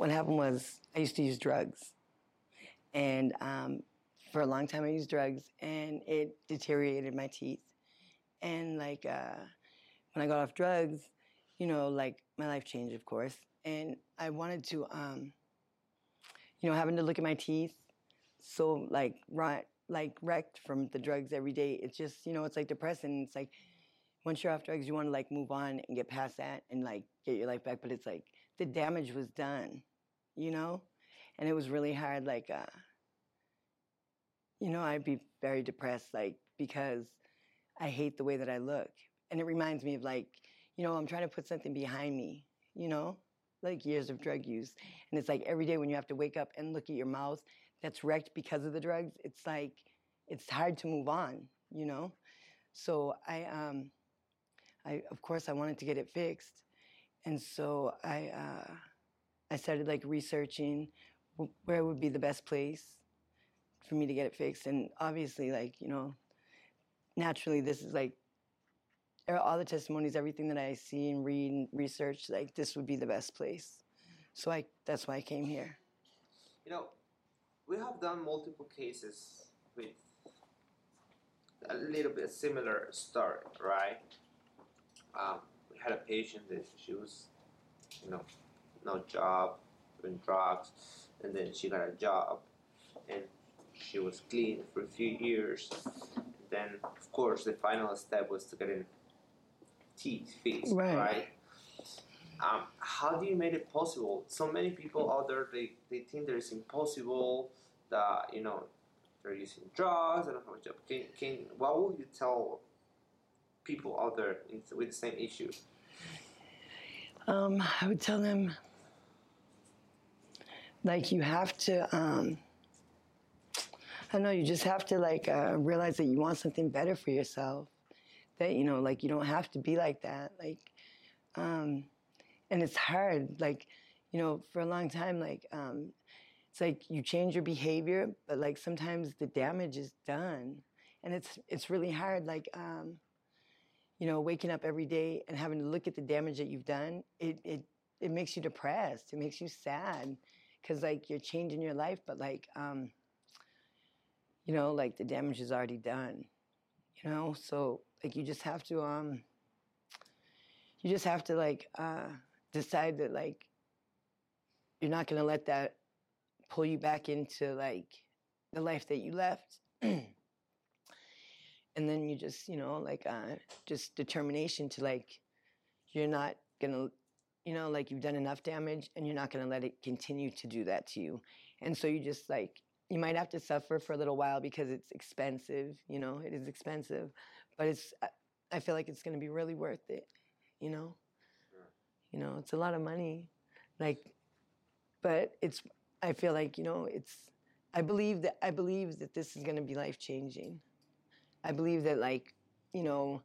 what happened was I used to use drugs, and um, for a long time I used drugs, and it deteriorated my teeth. And like uh, when I got off drugs, you know, like my life changed, of course, and I wanted to, um, you know, having to look at my teeth, so like right, like wrecked from the drugs every day. It's just, you know, it's like depressing. It's like once you're off drugs, you want to like move on and get past that and like get your life back. But it's like the damage was done, you know, and it was really hard. Like, uh, you know, I'd be very depressed, like because I hate the way that I look, and it reminds me of like, you know, I'm trying to put something behind me, you know, like years of drug use, and it's like every day when you have to wake up and look at your mouth that's wrecked because of the drugs, it's like it's hard to move on, you know. So I, um, I of course I wanted to get it fixed, and so I, uh, I started like researching where would be the best place for me to get it fixed, and obviously like you know, naturally this is like all the testimonies, everything that I see and read and research, like this would be the best place. So I that's why I came here. You know, we have done multiple cases with a little bit similar story, right? Um, we had a patient that she was, you know, no job, doing drugs, and then she got a job, and she was clean for a few years. Then, of course, the final step was to get in teeth fixed, Right. right? Um, how do you make it possible? So many people out there they, they think that it's impossible that you know they're using drugs. I don't have a job. Can, can what would you tell people out there with the same issue? Um, I would tell them, like, you have to, um, I don't know, you just have to, like, uh, realize that you want something better for yourself. That, you know, like, you don't have to be like that. Like, um, and it's hard. Like, you know, for a long time, like, um, it's like you change your behavior, but, like, sometimes the damage is done. And it's, it's really hard. Like, um, you know, waking up every day and having to look at the damage that you've done, it it it makes you depressed. It makes you sad because like you're changing your life, but like um, you know, like the damage is already done. You know, so like you just have to um, you just have to like uh, decide that like you're not gonna let that pull you back into like the life that you left. and then you just you know like uh, just determination to like you're not gonna you know like you've done enough damage and you're not gonna let it continue to do that to you. And so you just like you might have to suffer for a little while because it's expensive you know it is expensive but it's I- feel like it's gonna be really worth it you know? You know it's a lot of money like but it's i feel like you know it's i believe that i believe that this is gonna be life changing I believe that like, you know,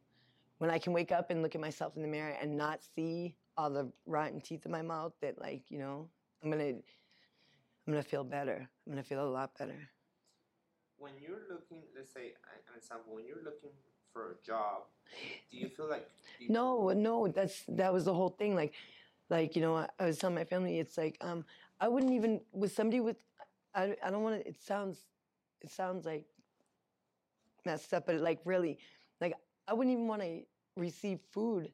when I can wake up and look at myself in the mirror and not see all the rotten teeth in my mouth, that like, you know, I'm gonna I'm gonna feel better. I'm gonna feel a lot better. When you're looking, let's say an example, when you're looking for a job, do you feel like you, No, no, that's that was the whole thing. Like like, you know, I, I was telling my family, it's like, um, I wouldn't even with somebody with I I don't wanna it sounds it sounds like messed up, but like really, like I wouldn't even want to receive food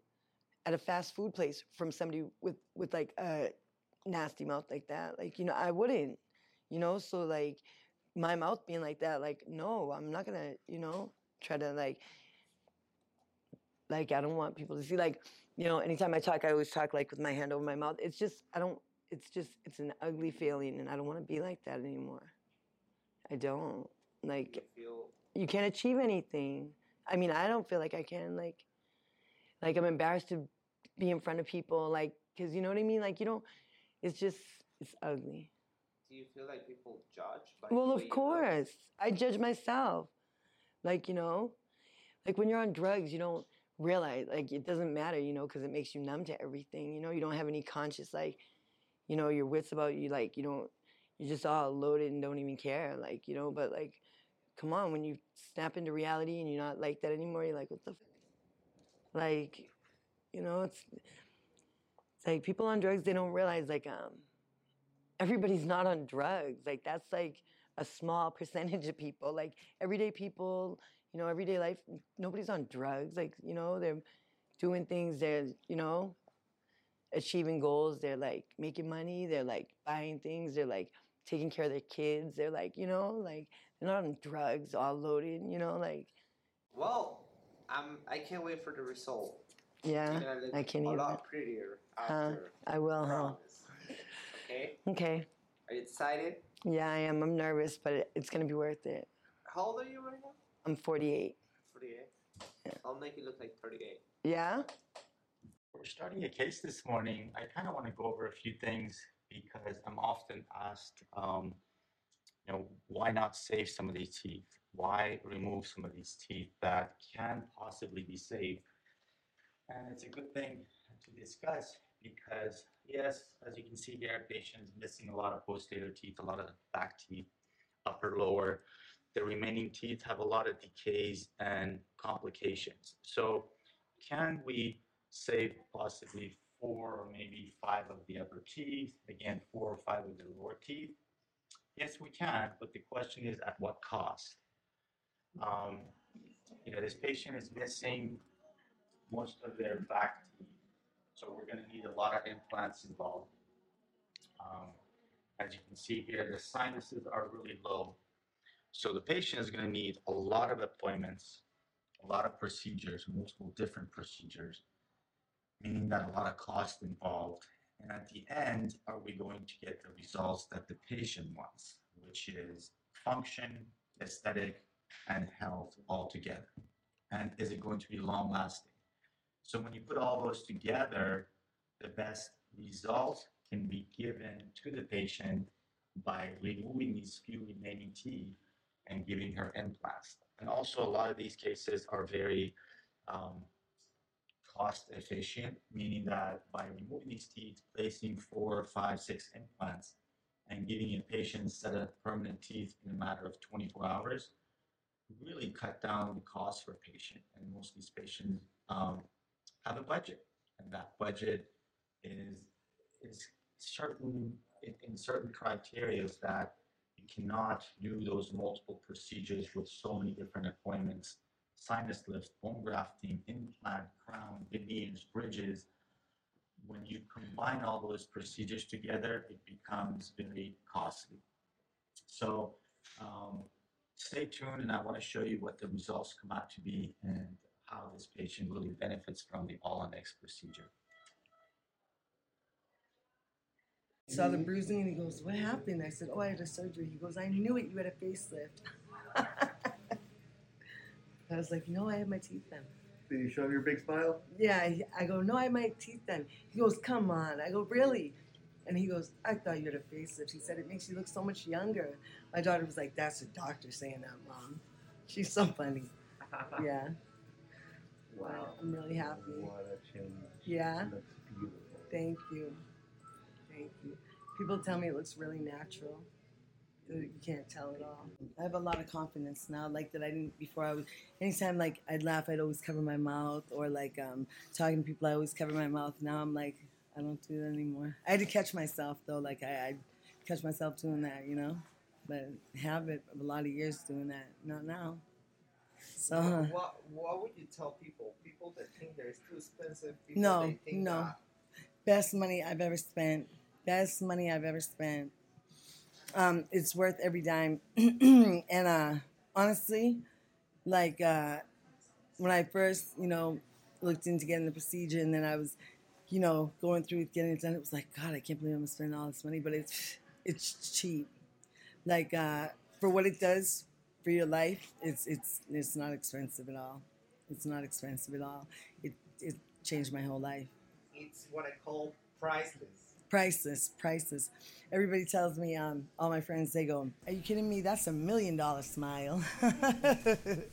at a fast food place from somebody with with like a nasty mouth like that. Like you know, I wouldn't. You know, so like my mouth being like that, like no, I'm not gonna. You know, try to like. Like I don't want people to see like, you know, anytime I talk, I always talk like with my hand over my mouth. It's just I don't. It's just it's an ugly feeling, and I don't want to be like that anymore. I don't like you feel you can't achieve anything. I mean, I don't feel like I can. Like, like I'm embarrassed to be in front of people. Like, cause you know what I mean. Like, you don't. It's just it's ugly. do you feel like people judge? Well, of course, I judge myself. Like you know, like when you're on drugs, you don't realize like it doesn't matter, you know, because it makes you numb to everything. You know, you don't have any conscious like, you know, your wits about you. Like you don't, you're just all loaded and don't even care. Like you know, but like, come on, when you snap into reality and you're not like that anymore, you're like, what the, f-? Like, you know, it's, it's like people on drugs they don't realize like um, everybody's not on drugs. Like that's like a small percentage of people. Like everyday people, you know, everyday life, nobody's on drugs. Like, you know, they're doing things, they're, you know, achieving goals, they're like making money, they're like buying things, they're like taking care of their kids, they're like, you know, like they're not on drugs all loaded, you know, like Well, I'm. I can't wait for the result. You're yeah, gonna look I can't a either. lot prettier Huh? I will, huh? promise. Okay. Okay. Are you excited? Yeah, I am. I'm nervous, but it- it's gonna be worth it. How old are you right now? I'm 48. 48. Yeah. I'll make you look like 38. Yeah? We're starting a case this morning. I kind of want to go over a few things because I'm often asked, um, you know, why not save some of these teeth? Why remove some of these teeth that can possibly be saved? And it's a good thing to discuss because, yes, as you can see here, patients missing a lot of posterior teeth, a lot of back teeth, upper, lower. The remaining teeth have a lot of decays and complications. So, can we save possibly four or maybe five of the upper teeth, again, four or five of the lower teeth? Yes, we can, but the question is at what cost? Um, you know, this patient is missing most of their back teeth, so we're gonna need a lot of implants involved. Um, as you can see here, the sinuses are really low. So the patient is gonna need a lot of appointments, a lot of procedures, multiple different procedures, meaning that a lot of cost involved. And at the end, are we going to get the results that the patient wants, which is function, aesthetic, and health all together? And is it going to be long lasting? So when you put all those together, the best result can be given to the patient by removing these few remaining teeth and giving her implants. And also, a lot of these cases are very um, cost efficient, meaning that by removing these teeth, placing four, five, six implants, and giving a patient a set of permanent teeth in a matter of 24 hours, really cut down the cost for a patient. And most of these patients um, have a budget, and that budget is is certain in, in certain criteria that you cannot do those multiple procedures with so many different appointments sinus lift, bone grafting, implant, crown, veneers, bridges. When you combine all those procedures together, it becomes very costly. So um, stay tuned, and I want to show you what the results come out to be and how this patient really benefits from the All-on-X procedure. saw the bruising and he goes, What happened? I said, Oh, I had a surgery. He goes, I knew it. You had a facelift. I was like, No, I have my teeth done. Did you show him your big smile? Yeah, I go, No, I have my teeth done. He goes, Come on. I go, Really? And he goes, I thought you had a facelift. He said, It makes you look so much younger. My daughter was like, That's a doctor saying that, mom. She's so funny. Yeah. Wow. I'm really happy. What a change. Yeah. Looks beautiful. Thank you. Thank you. People tell me it looks really natural. You can't tell at all. I have a lot of confidence now, like that I didn't before. I was anytime like I'd laugh, I'd always cover my mouth, or like um, talking to people, I always cover my mouth. Now I'm like, I don't do that anymore. I had to catch myself though, like I, I catch myself doing that, you know. But habit of a lot of years doing that, not now. So What What would you tell people? People that think it's too expensive. People No, no. that best money I've ever spent. Best money I've ever spent. Um, it's worth every dime. and uh, honestly, like uh, when I first, you know, looked into getting the procedure, and then I was, you know, going through getting it done, it was like, God, I can't believe I'm spending all this money, but it's it's cheap. Like uh, for what it does for your life, it's it's it's not expensive at all. It's not expensive at all. It it changed my whole life it's what I call priceless. Priceless, priceless. Everybody tells me, um, all my friends, they go, "Are you kidding me? That's a million dollar smile."